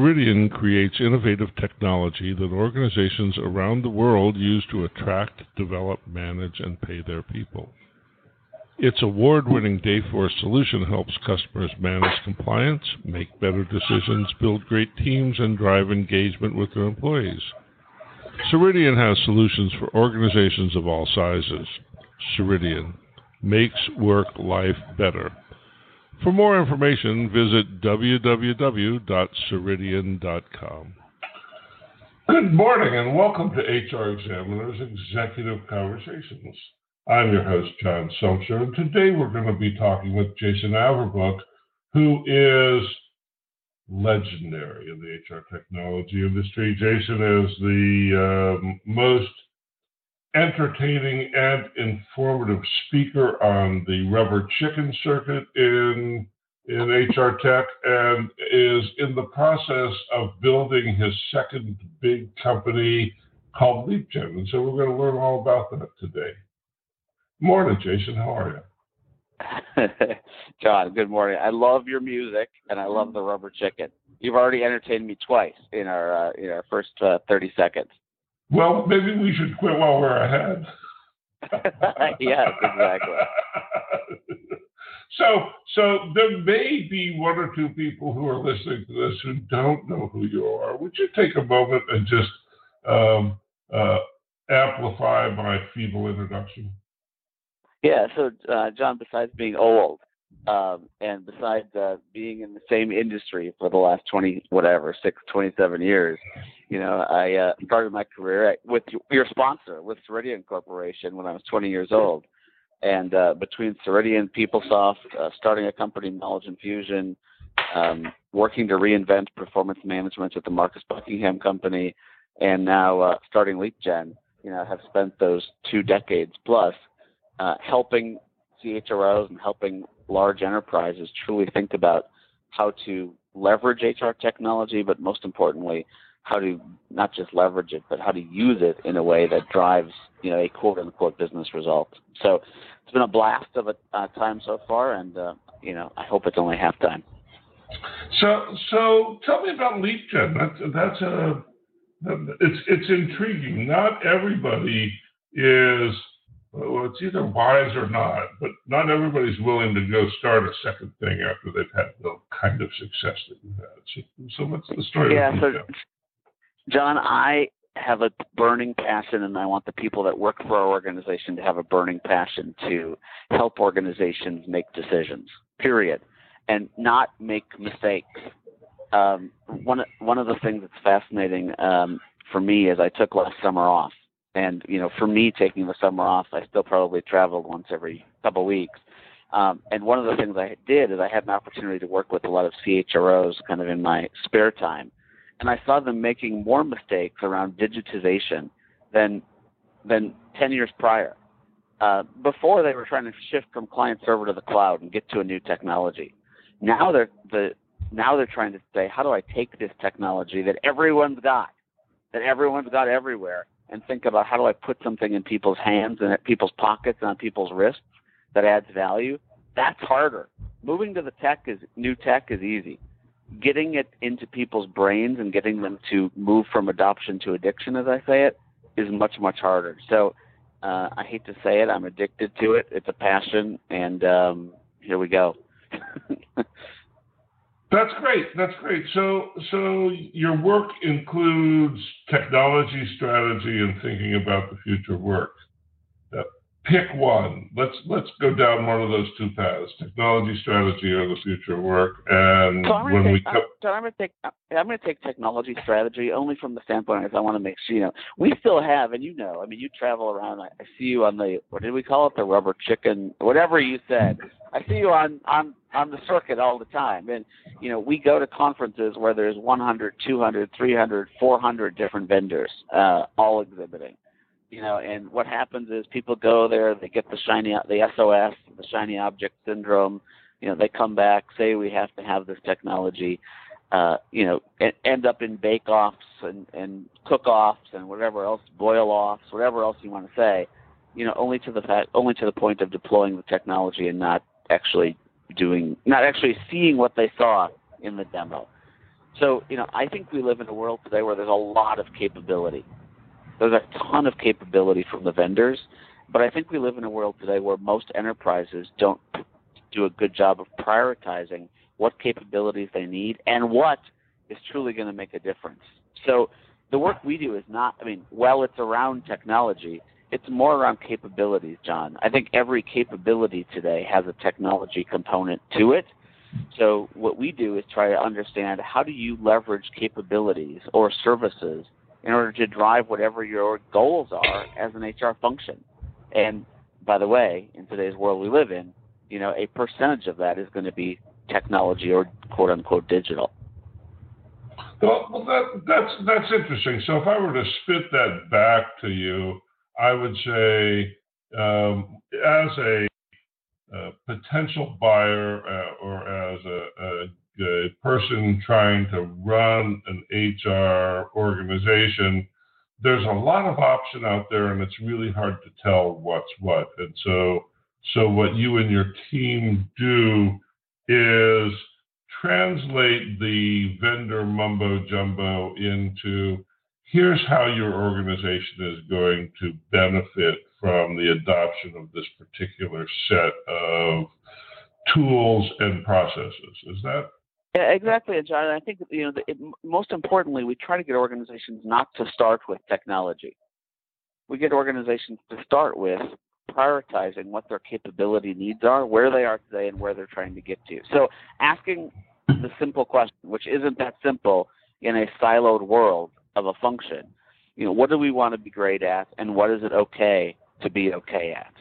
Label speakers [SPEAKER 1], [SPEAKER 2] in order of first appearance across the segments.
[SPEAKER 1] Ceridian creates innovative technology that organizations around the world use to attract, develop, manage, and pay their people. Its award winning Dayforce solution helps customers manage compliance, make better decisions, build great teams, and drive engagement with their employees. Ceridian has solutions for organizations of all sizes. Ceridian makes work life better. For more information, visit www.ceridian.com. Good morning and welcome to HR Examiner's Executive Conversations. I'm your host, John Sumser, and today we're going to be talking with Jason Averbook, who is legendary in the HR technology industry. Jason is the um, most entertaining and informative speaker on the rubber chicken circuit in in HR tech and is in the process of building his second big company called LeapGen. And so we're going to learn all about that today. Morning, Jason. How are
[SPEAKER 2] you? John, good morning. I love your music and I love the rubber chicken. You've already entertained me twice in our uh, in our first uh, 30 seconds.
[SPEAKER 1] Well, maybe we should quit while we're ahead.
[SPEAKER 2] yes, exactly.
[SPEAKER 1] so, so there may be one or two people who are listening to this who don't know who you are. Would you take a moment and just um, uh, amplify my feeble introduction?
[SPEAKER 2] Yeah. So, uh, John, besides being old, um, and besides uh, being in the same industry for the last 20 whatever six 27 years you know i uh, started my career at, with your sponsor with ceridian corporation when i was 20 years old. And uh, between ceridian peoplesoft uh, starting a company knowledge infusion um, working to reinvent performance management at the marcus buckingham company and now uh, starting leapgen you know have spent those two decades plus uh, helping CHROs and helping large enterprises truly think about how to leverage HR technology, but most importantly, how to not just leverage it, but how to use it in a way that drives, you know, a quote unquote business result. So it's been a blast of a uh, time so far, and uh, you know, I hope it's only halftime.
[SPEAKER 1] So, so tell me about LeapGen. That's that's a it's it's intriguing. Not everybody is well, it's either wise or not, but not everybody's willing to go start a second thing after they've had the kind of success that you've had. So, so what's the story?
[SPEAKER 2] Yeah, so John, I have a burning passion, and I want the people that work for our organization to have a burning passion to help organizations make decisions. Period, and not make mistakes. Um, one one of the things that's fascinating um, for me is I took last summer off and you know, for me, taking the summer off, I still probably traveled once every couple weeks. Um, and one of the things I did is I had an opportunity to work with a lot of CHROs kind of in my spare time, and I saw them making more mistakes around digitization than than 10 years prior. Uh, before they were trying to shift from client server to the cloud and get to a new technology. Now they're the now they're trying to say, how do I take this technology that everyone's got, that everyone's got everywhere, and think about how do I put something in people's hands and at people's pockets and on people's wrists that adds value. That's harder. Moving to the tech is new tech is easy. Getting it into people's brains and getting them to move from adoption to addiction, as I say it, is much much harder. So uh, I hate to say it, I'm addicted to it. It's a passion, and um, here we go.
[SPEAKER 1] That's great. That's great. So, so your work includes technology strategy and thinking about the future work. Pick one. Let's let's go down one of those two paths: technology strategy or the future of work. And
[SPEAKER 2] so
[SPEAKER 1] when
[SPEAKER 2] take,
[SPEAKER 1] we
[SPEAKER 2] co- so I'm going to take I'm going to take technology strategy only from the standpoint of I want to make sure you know we still have, and you know, I mean, you travel around. I, I see you on the what did we call it, the rubber chicken, whatever you said. I see you on on on the circuit all the time and you know we go to conferences where there's 100 200 300 400 different vendors uh all exhibiting you know and what happens is people go there they get the shiny the sos the shiny object syndrome you know they come back say we have to have this technology uh you know end up in bake offs and and cook offs and whatever else boil offs whatever else you want to say you know only to the fact only to the point of deploying the technology and not actually doing, not actually seeing what they saw in the demo. So, you know, I think we live in a world today where there's a lot of capability. There's a ton of capability from the vendors, but I think we live in a world today where most enterprises don't do a good job of prioritizing what capabilities they need and what is truly going to make a difference. So the work we do is not, I mean, well, it's around technology, it's more around capabilities, John. I think every capability today has a technology component to it. So what we do is try to understand how do you leverage capabilities or services in order to drive whatever your goals are as an HR function. And by the way, in today's world we live in, you know, a percentage of that is going to be technology or quote unquote digital.
[SPEAKER 1] Well, that, that's that's interesting. So if I were to spit that back to you, I would say, um, as a, a, potential buyer uh, or as a, a, a, person trying to run an HR organization, there's a lot of option out there, and it's really hard to tell what's what. And so, so what you and your team do is translate the vendor mumbo jumbo into here's how your organization is going to benefit from the adoption of this particular set of tools and processes. Is that?
[SPEAKER 2] Exactly, John. I think you know, it, most importantly, we try to get organizations not to start with technology. We get organizations to start with prioritizing what their capability needs are, where they are today, and where they're trying to get to. So, asking the simple question, which isn't that simple in a siloed world of a function. You know, what do we want to be great at, and what is it okay to be okay at?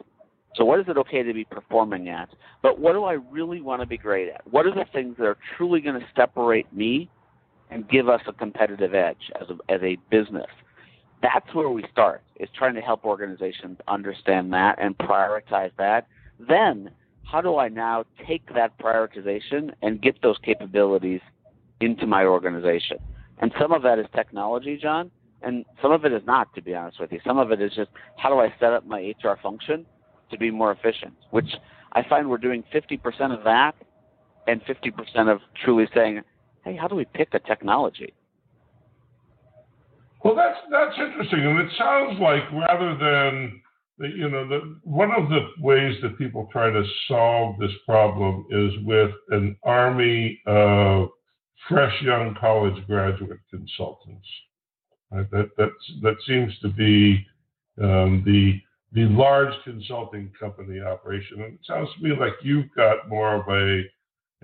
[SPEAKER 2] So, what is it okay to be performing at? But what do I really want to be great at? What are the things that are truly going to separate me and give us a competitive edge as a, as a business? That's where we start, is trying to help organizations understand that and prioritize that. Then, how do I now take that prioritization and get those capabilities into my organization? And some of that is technology, John, and some of it is not, to be honest with you. Some of it is just how do I set up my HR function to be more efficient, which I find we're doing 50% of that and 50% of truly saying, hey, how do we pick a technology?
[SPEAKER 1] Well, that's that's interesting, and it sounds like rather than you know, the, one of the ways that people try to solve this problem is with an army of fresh young college graduate consultants. Right? That that's, that seems to be um, the the large consulting company operation, and it sounds to me like you've got more of a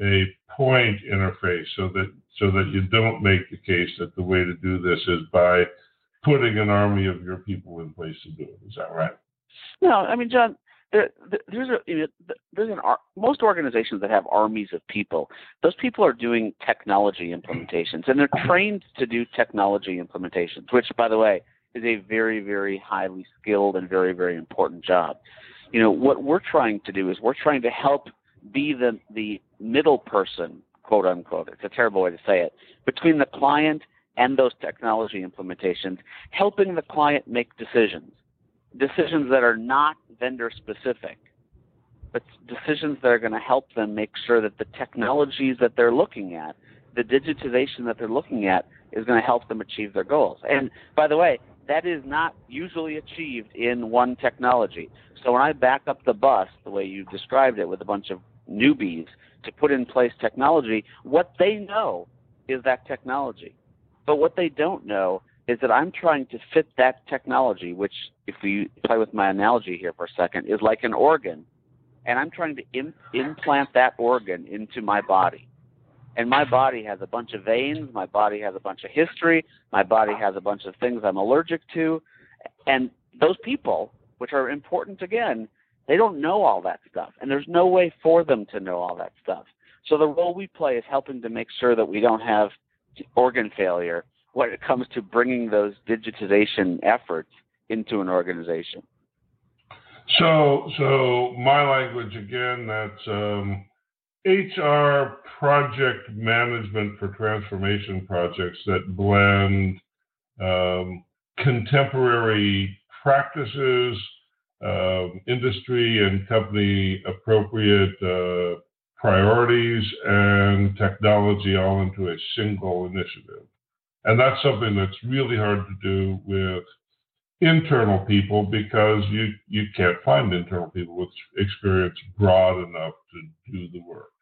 [SPEAKER 1] a point interface, so that so that you don't make the case that the way to do this is by putting an army of your people in place to do it. Is that right?
[SPEAKER 2] No, I mean, John, there, there's a you know, there's an most organizations that have armies of people. Those people are doing technology implementations, and they're trained to do technology implementations. Which, by the way, is a very very highly skilled and very very important job. You know what we're trying to do is we're trying to help be the the middle person, quote unquote. It's a terrible way to say it between the client and those technology implementations, helping the client make decisions decisions that are not vendor specific, but decisions that are going to help them make sure that the technologies that they're looking at, the digitization that they're looking at, is going to help them achieve their goals. And by the way, that is not usually achieved in one technology. So when I back up the bus, the way you described it, with a bunch of newbies to put in place technology, what they know is that technology. But what they don't know is that I'm trying to fit that technology, which, if we play with my analogy here for a second, is like an organ, and I'm trying to Im- implant that organ into my body. And my body has a bunch of veins, my body has a bunch of history, my body has a bunch of things I'm allergic to, and those people, which are important again, they don't know all that stuff, and there's no way for them to know all that stuff. So the role we play is helping to make sure that we don't have organ failure when it comes to bringing those digitization efforts into an organization?
[SPEAKER 1] So, so my language again, that's um, HR project management for transformation projects that blend um, contemporary practices, um, industry and company appropriate uh, priorities and technology all into a single initiative. And that's something that's really hard to do with internal people because you, you can't find internal people with experience broad enough to do the work.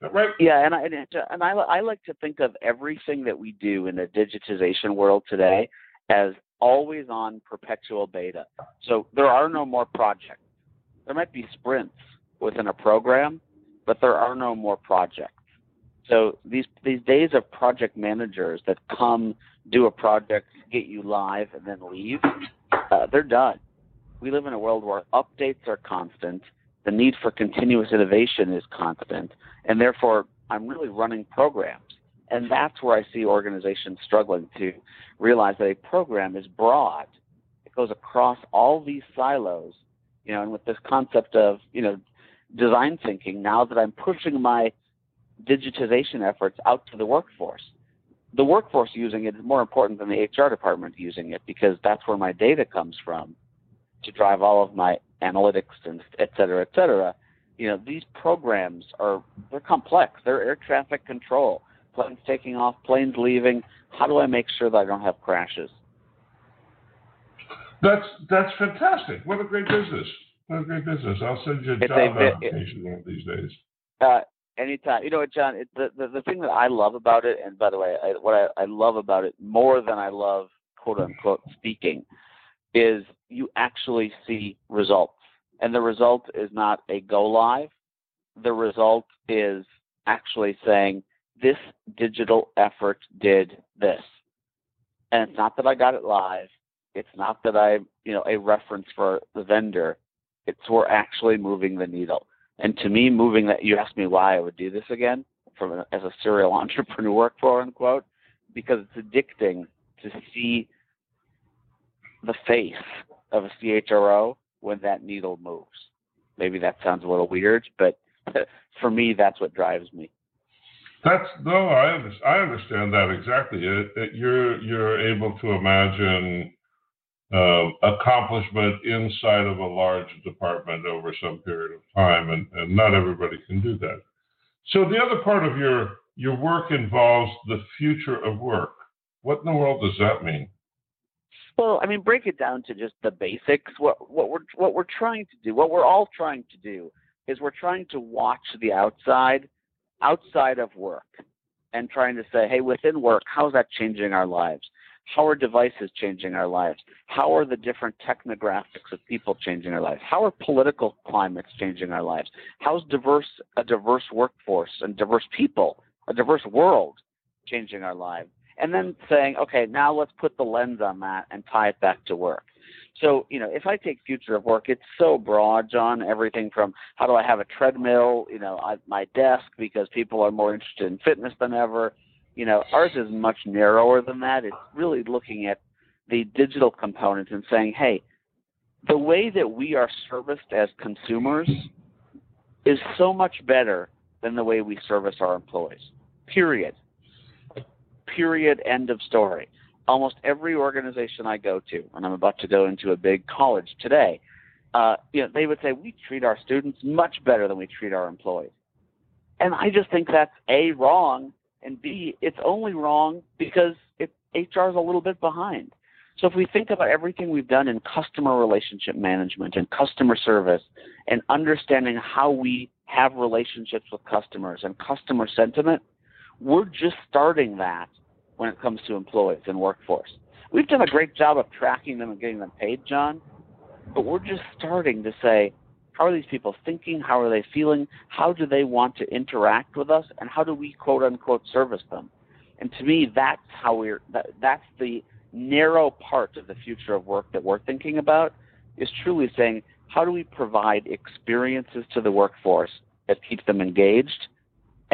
[SPEAKER 1] Right.
[SPEAKER 2] Yeah, and I and, I, I like to think of everything that we do in the digitization world today as always on perpetual beta. So there are no more projects. There might be sprints within a program, but there are no more projects. So these these days of project managers that come do a project, get you live, and then leave, uh, they're done. We live in a world where updates are constant, the need for continuous innovation is constant, and therefore I'm really running programs. And that's where I see organizations struggling to realize that a program is broad. It goes across all these silos, you know, and with this concept of, you know, design thinking, now that I'm pushing my digitization efforts out to the workforce, the workforce using it is more important than the HR department using it because that's where my data comes from to drive all of my analytics and et cetera, et cetera. You know, these programs are they're complex. They're air traffic control, planes taking off, planes leaving. How do I make sure that I don't have crashes?
[SPEAKER 1] That's that's fantastic. What a great business. What a great business. I'll send you a it's job a, application it, one of these days.
[SPEAKER 2] Uh, anytime. You know what, John? It, the, the the thing that I love about it, and by the way, I, what I, I love about it more than I love quote unquote speaking, is you actually see results, and the result is not a go live. The result is actually saying this digital effort did this, and it's not that I got it live. It's not that I, you know, a reference for the vendor. It's we're actually moving the needle. And to me, moving that, you asked me why I would do this again from as a serial entrepreneur, quote unquote, because it's addicting to see the face of a CHRO when that needle moves. Maybe that sounds a little weird, but for me, that's what drives me.
[SPEAKER 1] That's no, I understand, I understand that exactly. It, it, you're you're able to imagine uh, accomplishment inside of a large department over some period of time, and, and not everybody can do that. So the other part of your your work involves the future of work. What in the world does that mean?
[SPEAKER 2] Well, I mean, break it down to just the basics. What what we're what we're trying to do, what we're all trying to do, is we're trying to watch the outside, outside of work, and trying to say, hey, within work, how's that changing our lives? How are devices changing our lives? How are the different technographics of people changing our lives? How are political climates changing our lives? How's diverse a diverse workforce and diverse people, a diverse world changing our lives? And then saying, okay, now let's put the lens on that and tie it back to work. So, you know, if I take future of work, it's so broad, John. Everything from how do I have a treadmill, you know, at my desk because people are more interested in fitness than ever you know, ours is much narrower than that. It's really looking at the digital component and saying, hey, the way that we are serviced as consumers is so much better than the way we service our employees. Period. Period. End of story. Almost every organization I go to, and I'm about to go into a big college today, uh, you know, they would say we treat our students much better than we treat our employees, and I just think that's a wrong and B, it's only wrong because it, HR is a little bit behind. So if we think about everything we've done in customer relationship management and customer service and understanding how we have relationships with customers and customer sentiment, we're just starting that when it comes to employees and workforce. We've done a great job of tracking them and getting them paid, John, but we're just starting to say, how are these people thinking? How are they feeling? How do they want to interact with us? And how do we quote unquote service them? And to me, that's how we're, that, that's the narrow part of the future of work that we're thinking about is truly saying, how do we provide experiences to the workforce that keep them engaged?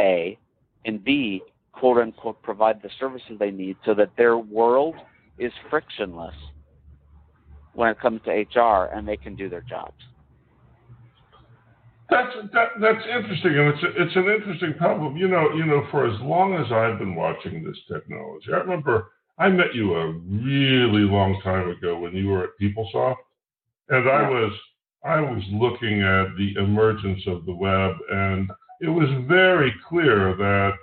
[SPEAKER 2] A, and B, quote unquote, provide the services they need so that their world is frictionless when it comes to HR and they can do their jobs.
[SPEAKER 1] That's that, that's interesting, and it's a, it's an interesting problem. You know, you know, for as long as I've been watching this technology, I remember I met you a really long time ago when you were at PeopleSoft, and I was I was looking at the emergence of the web, and it was very clear that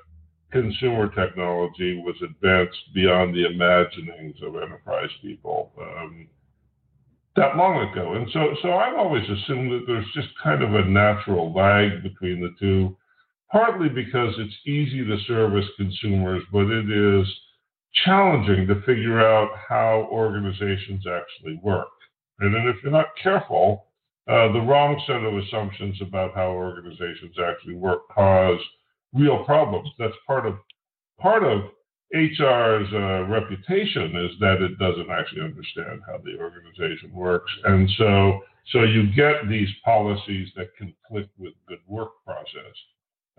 [SPEAKER 1] consumer technology was advanced beyond the imaginings of enterprise people um, that long ago. And so, so I've always assumed that there's just kind of a natural lag between the two, partly because it's easy to service consumers, but it is challenging to figure out how organizations actually work. And then if you're not careful, uh, the wrong set of assumptions about how organizations actually work cause real problems. That's part of part of HR's uh, reputation is that it doesn't actually understand how the organization works, and so so you get these policies that conflict with good work process.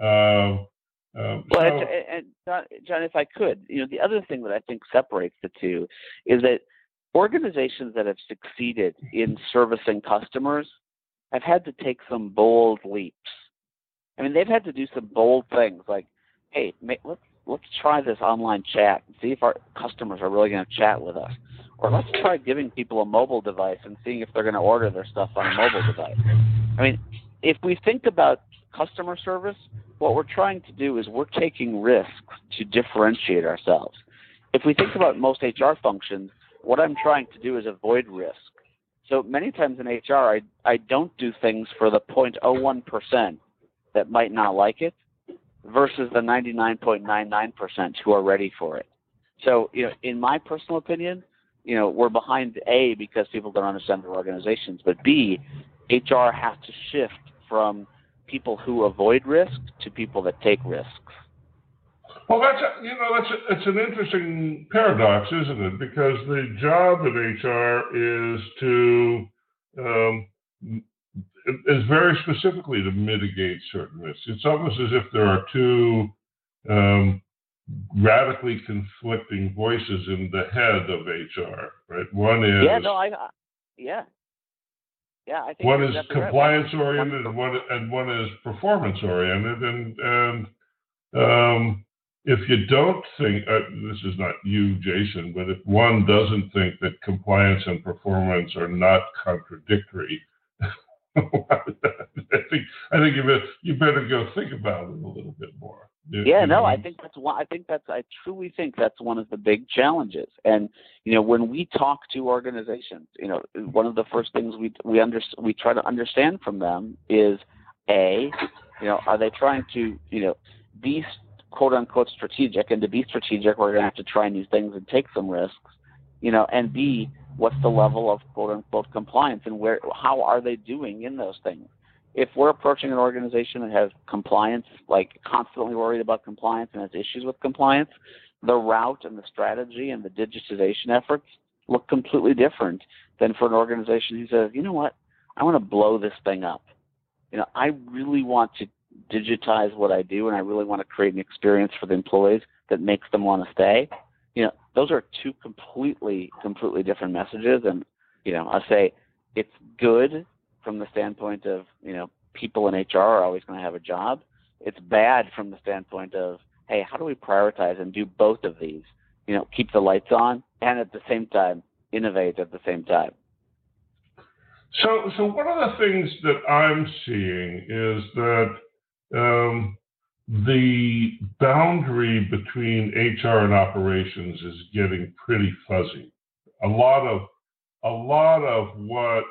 [SPEAKER 1] Uh,
[SPEAKER 2] um, well, so, and, and John, John, if I could, you know, the other thing that I think separates the two is that organizations that have succeeded in servicing customers have had to take some bold leaps. I mean, they've had to do some bold things like, hey, let's let's try this online chat and see if our customers are really going to chat with us, or let's try giving people a mobile device and seeing if they're going to order their stuff on a mobile device. I mean, if we think about customer service, what we're trying to do is we're taking risks to differentiate ourselves. If we think about most HR functions, what I'm trying to do is avoid risk. So many times in HR, I, I don't do things for the 0.01% that might not like it versus the 99.99% who are ready for it. So, you know, in my personal opinion, you know, we're behind A because people don't understand their organizations, but B, HR has to shift from people who avoid risk to people that take risks.
[SPEAKER 1] Well, that's a, you know that's a, it's an interesting paradox, isn't it? Because the job of HR is to um, is very specifically to mitigate certain risks. It's almost as if there are two um, radically conflicting voices in the head of HR. Right? One is
[SPEAKER 2] yeah, no, I, yeah, yeah, I think
[SPEAKER 1] one is compliance right. oriented and one and one is performance oriented, and and um, if you don't think uh, this is not you, Jason, but if one doesn't think that compliance and performance are not contradictory, I think I think you better, you better go think about it a little bit more.
[SPEAKER 2] You, yeah, you no, I think that's one. I think that's. I truly think that's one of the big challenges. And you know, when we talk to organizations, you know, one of the first things we we under we try to understand from them is a, you know, are they trying to you know be quote unquote strategic, and to be strategic, we're going to have to try new things and take some risks, you know, and B, what's the level of quote unquote compliance and where how are they doing in those things? If we're approaching an organization that has compliance, like constantly worried about compliance and has issues with compliance, the route and the strategy and the digitization efforts look completely different than for an organization who says, you know what, I want to blow this thing up. You know, I really want to digitize what I do, and I really want to create an experience for the employees that makes them want to stay. Those are two completely, completely different messages. And you know, I say it's good from the standpoint of you know people in HR are always going to have a job. It's bad from the standpoint of hey, how do we prioritize and do both of these? You know, keep the lights on and at the same time innovate at the same time.
[SPEAKER 1] So, so one of the things that I'm seeing is that um, the boundary between HR and operations is getting pretty fuzzy. A lot of a lot of what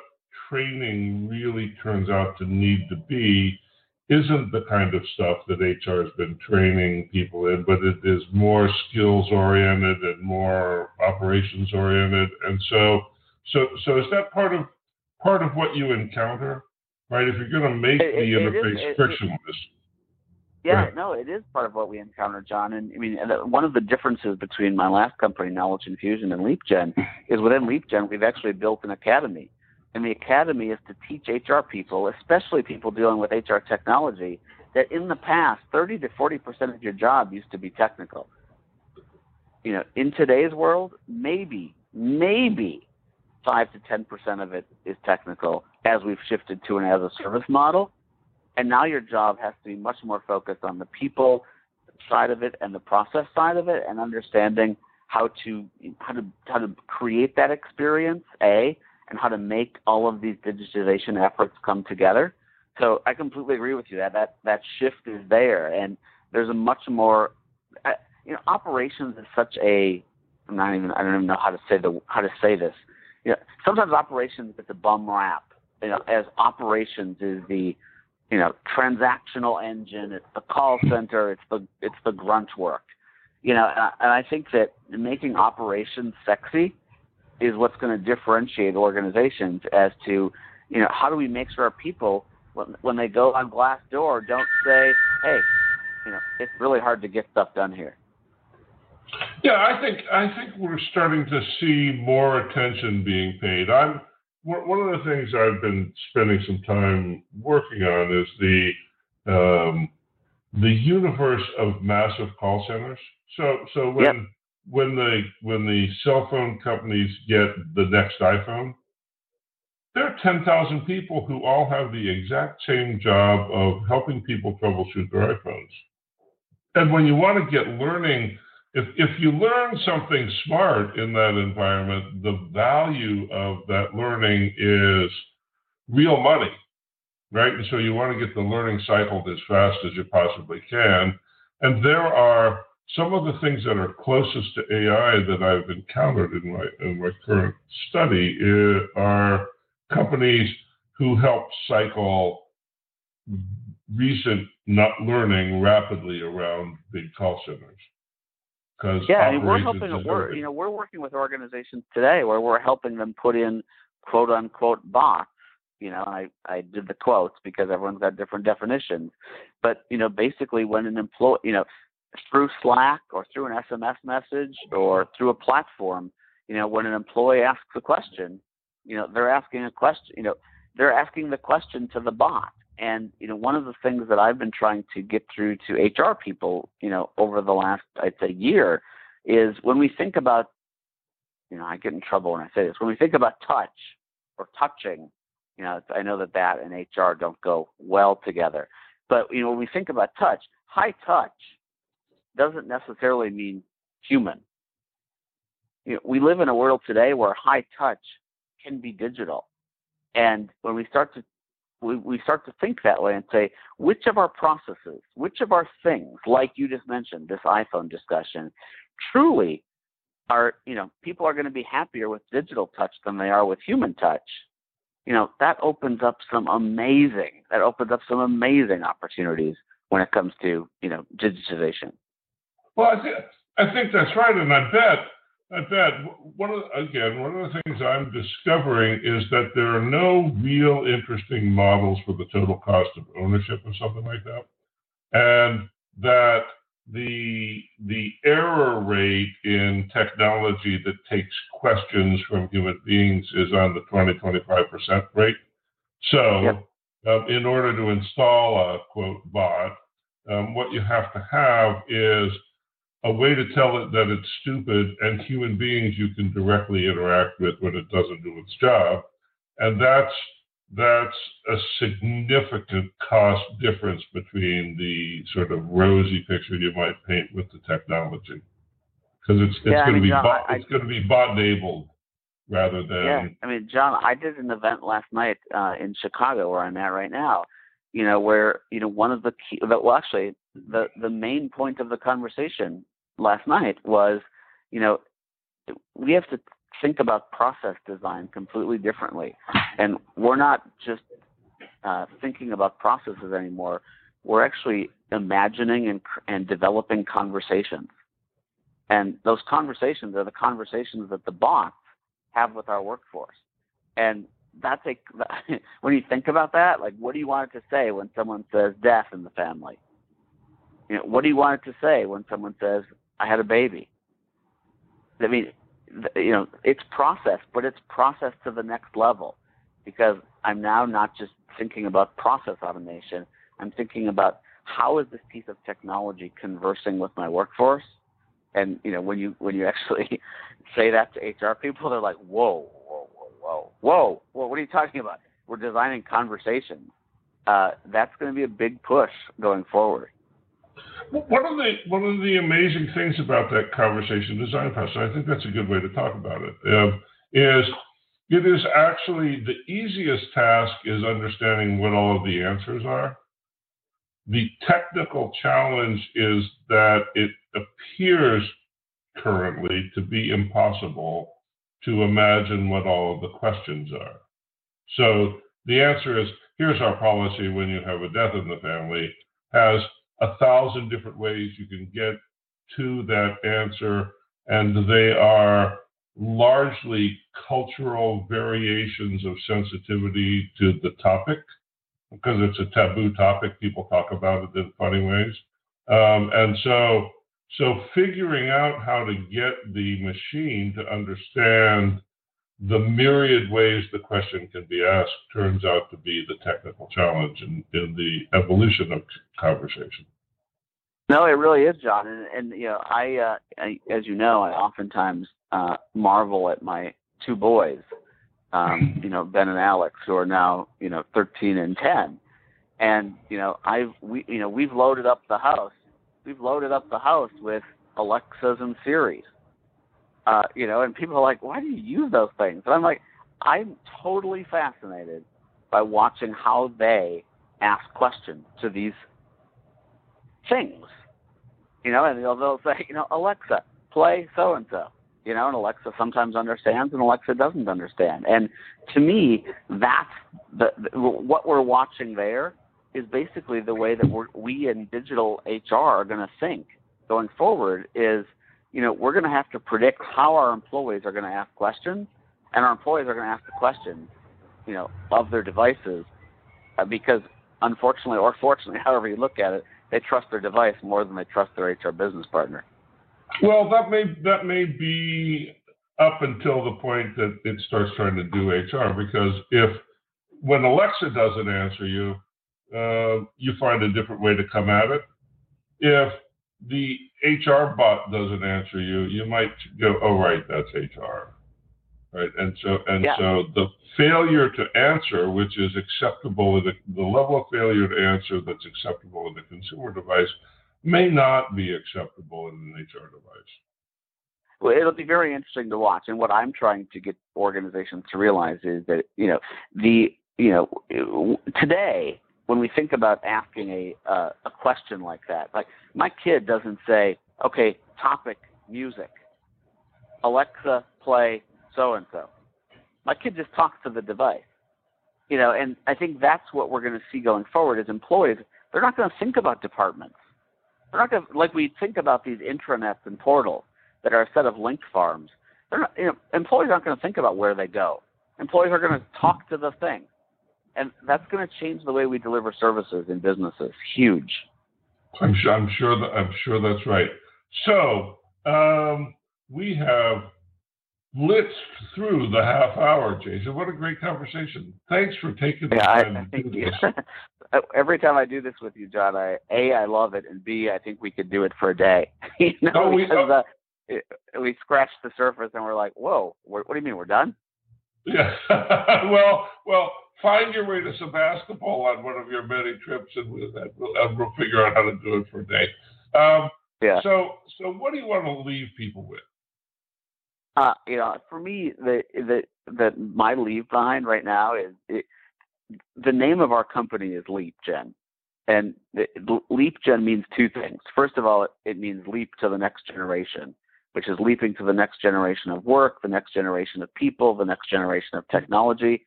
[SPEAKER 1] training really turns out to need to be isn't the kind of stuff that HR has been training people in, but it is more skills oriented and more operations oriented. And so, so, so is that part of part of what you encounter, right? If you're going to make it, the it, interface it is, frictionless.
[SPEAKER 2] Yeah, no, it is part of what we encounter, John. And I mean, one of the differences between my last company, Knowledge Infusion, and LeapGen is within LeapGen, we've actually built an academy. And the academy is to teach HR people, especially people dealing with HR technology, that in the past, 30 to 40% of your job used to be technical. You know, in today's world, maybe, maybe 5 to 10% of it is technical as we've shifted to an as a service model and now your job has to be much more focused on the people side of it and the process side of it and understanding how to how to how to create that experience a and how to make all of these digitization efforts come together So I completely agree with you that that that shift is there, and there's a much more, you know, operations is such a. I'm not even. I don't even know how to say the how to say this. You know, sometimes operations gets a bum rap. You know, as operations is the, you know, transactional engine. It's the call center. It's the it's the grunt work. You know, and I, think that making operations sexy is what's going to differentiate organizations as to, you know, how do we make sure our people when, when they go on Glassdoor don't say, hey, you know, it's really hard to get stuff done here.
[SPEAKER 1] Yeah, I think I think we're starting to see more attention being paid. I'm one of the things I've been spending some time working on is the um, the universe of massive call centers. So so when yep. when the when the cell phone companies get the next iPhone, there are 10,000 people who all have the exact same job of helping people troubleshoot their iPhones. And when you want to get learning, if, if you learn something smart in that environment, the value of that learning is real money, right? And so you want to get the learning cycled as fast as you possibly can. And there are some of the things that are closest to AI that I've encountered in my in my current study uh, are companies who help cycle recent not learning rapidly around big call centers.
[SPEAKER 2] Yeah, I mean, we're helping. We're you know we're working with organizations today where we're helping them put in quote unquote bots. You know, I I did the quotes because everyone's got different definitions, but you know, basically when an employee, you know, through Slack or through an SMS message or through a platform, you know, when an employee asks a question, you know, they're asking a question, you know, they're asking the question to the bot. And, you know, one of the things that I've been trying to get through to HR people, you know, over the last, I'd say, year is when we think about, you know, I get in trouble when I say this, when we think about touch or touching, you know, I know that that and HR don't go well together. But, you know, when we think about touch, high touch doesn't necessarily mean human. You know, we live in a world today where high touch can be digital. And when we start to we, we start to think that way and say, which of our processes, which of our things, like you just mentioned, this iPhone discussion, truly are, you know, people are going to be happier with digital touch than they are with human touch. You know, that opens up some amazing, that opens up some amazing opportunities when it comes to, you know, digitization.
[SPEAKER 1] Well, I think, I think that's right. And I bet I bet one of again one of the things I'm discovering is that there are no real interesting models for the total cost of ownership of something like that, and that the the error rate in technology that takes questions from human beings is on the 20 25 percent rate. So, yep. um, in order to install a quote bot, um, what you have to have is a way to tell it that it's stupid and human beings you can directly interact with when it doesn't do its job. And that's that's a significant cost difference between the sort of rosy picture you might paint with the technology. Because it's it's yeah, going to be John, bot, I, it's going to be bot enabled rather than
[SPEAKER 2] Yeah, I mean John, I did an event last night uh, in Chicago where I'm at right now you know, where you know one of the key, well, actually, the the main point of the conversation last night was, you know, we have to think about process design completely differently. And we're not just uh, thinking about processes anymore. We're actually imagining and, and developing conversations. And those conversations are the conversations that the bots have with our workforce. And that's a, when you think about that, like, what do you want it to say when someone says death in the family? You know, what do you want it to say when someone says I had a baby. I mean, you know, it's processed, but it's processed to the next level because I'm now not just thinking about process automation. I'm thinking about how is this piece of technology conversing with my workforce. And you know, when you when you actually say that to HR people, they're like, "Whoa, whoa, whoa, whoa, whoa, whoa! What are you talking about? We're designing conversations." Uh, that's going to be a big push going forward.
[SPEAKER 1] One of the one of the amazing things about that conversation design process, I think that's a good way to talk about it, uh, is It is actually the easiest task is understanding what all of the answers are. The technical challenge is that it appears currently to be impossible to imagine what all of the questions are. So the answer is here's our policy when you have a death in the family, has a thousand different ways you can get to that answer, and they are largely cultural variations of sensitivity to the topic because it's a taboo topic. People talk about it in funny ways. Um, and so, so figuring out how to get the machine to understand the myriad ways the question can be asked turns out to be the technical challenge in, in the evolution of conversation.
[SPEAKER 2] No, it really is, John. And, and you know, I, uh, I, as you know, I oftentimes uh, marvel at my two boys, um, you know, Ben and Alex, who are now, you know, 13 and 10. And you know, I've we, you know, we've loaded up the house. We've loaded up the house with Alexas and Siris. Uh, you know, and people are like, "Why do you use those things?" And I'm like, I'm totally fascinated by watching how they ask questions to these things. You know, and they'll, they'll say, you know, Alexa, play so and so. You know, and Alexa sometimes understands and Alexa doesn't understand. And to me, that's the, the what we're watching there is basically the way that we're, we in digital HR are going to think going forward. Is you know we're going to have to predict how our employees are going to ask questions, and our employees are going to ask the questions, you know, of their devices, uh, because unfortunately or fortunately, however you look at it, they trust their device more than they trust their HR business partner.
[SPEAKER 1] Well, that may that may be up until the point that it starts trying to do HR because if when Alexa doesn't answer you, uh, you find a different way to come at it. If the HR bot doesn't answer you, you might go, "Oh, right, that's HR." Right? And so and yeah. so the failure to answer, which is acceptable, the, the level of failure to answer that's acceptable in the consumer device, may not be acceptable in an HR device.
[SPEAKER 2] Well, it'll be very interesting to watch. And what I'm trying to get organizations to realize is that you know the you know today when we think about asking a uh, a question like that, like my kid doesn't say, "Okay, topic music." Alexa, play so and so. My kid just talks to the device. You know, and I think that's what we're going to see going forward is employees. They're not going to think about departments. They're not going to, like we think about these intranets and portals that are a set of link farms. They're not, you know, employees aren't going to think about where they go. Employees are going to talk to the thing. And that's going to change the way we deliver services in businesses. Huge.
[SPEAKER 1] I'm sure, I'm sure that I'm sure that's right. So um, we have blitzed through the half hour, Jason. What a great conversation. Thanks for taking the yeah, time I, to do this.
[SPEAKER 2] Every time I do this with you, John, I A, I love it, and B, I think we could do it for a day. you know, no, we, because, uh, it, we scratched the surface and we're like, whoa, what, what do you mean we're done?
[SPEAKER 1] Yeah. well, well, find your way to Sebastopol on one of your many trips, and we'll, we'll, we'll figure out how to do it for a day. Um, yeah. So, so what do you want to leave people with?
[SPEAKER 2] Uh, you know, for me, the the the my leave behind right now is it, the name of our company is LeapGen, and the, LeapGen means two things. First of all, it, it means leap to the next generation, which is leaping to the next generation of work, the next generation of people, the next generation of technology.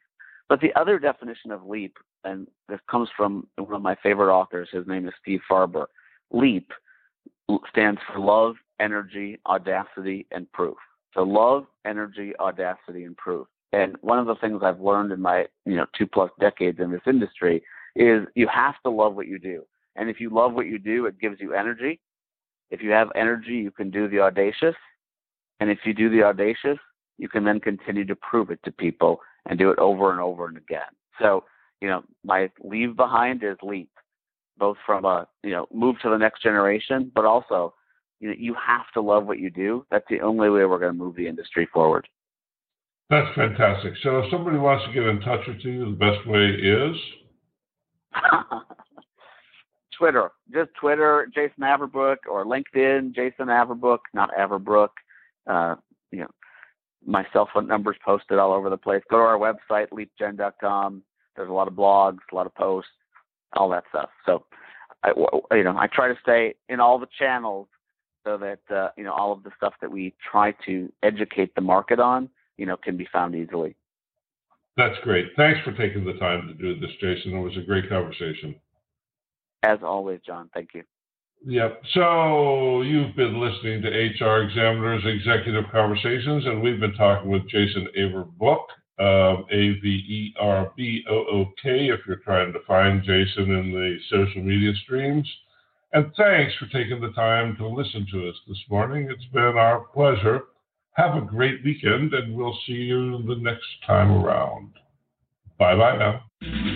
[SPEAKER 2] But the other definition of leap, and this comes from one of my favorite authors. His name is Steve Farber. Leap stands for love, energy, audacity, and proof. So love, energy, audacity, and proof. And one of the things I've learned in my, you know, two plus decades in this industry is you have to love what you do. And if you love what you do, it gives you energy. If you have energy, you can do the audacious. And if you do the audacious, you can then continue to prove it to people and do it over and over and again. So, you know, my leave behind is leap, both from a, you know, move to the next generation, but also you, know, you have to love what you do. That's the only way we're going to move the industry forward.
[SPEAKER 1] That's fantastic. So if somebody wants to get in touch with you, the best way is
[SPEAKER 2] Twitter. Just Twitter, Jason Averbook, or LinkedIn, Jason Averbook, not Averbrook. Uh, you know, my cell phone number's posted all over the place. Go to our website, leapgen.com. There's a lot of blogs, a lot of posts, all that stuff. So, I, you know, I try to stay in all the channels so that uh, you know all of the stuff that we try to educate the market on, you know, can be found easily.
[SPEAKER 1] That's great. Thanks for taking the time to do this, Jason. It was a great conversation.
[SPEAKER 2] As always, John. Thank you.
[SPEAKER 1] Yep. So you've been listening to HR Examiner's Executive Conversations, and we've been talking with Jason Averbook, um, A V E R B O O K, if you're trying to find Jason in the social media streams. And thanks for taking the time to listen to us this morning. It's been our pleasure. Have a great weekend, and we'll see you the next time around. Bye bye now.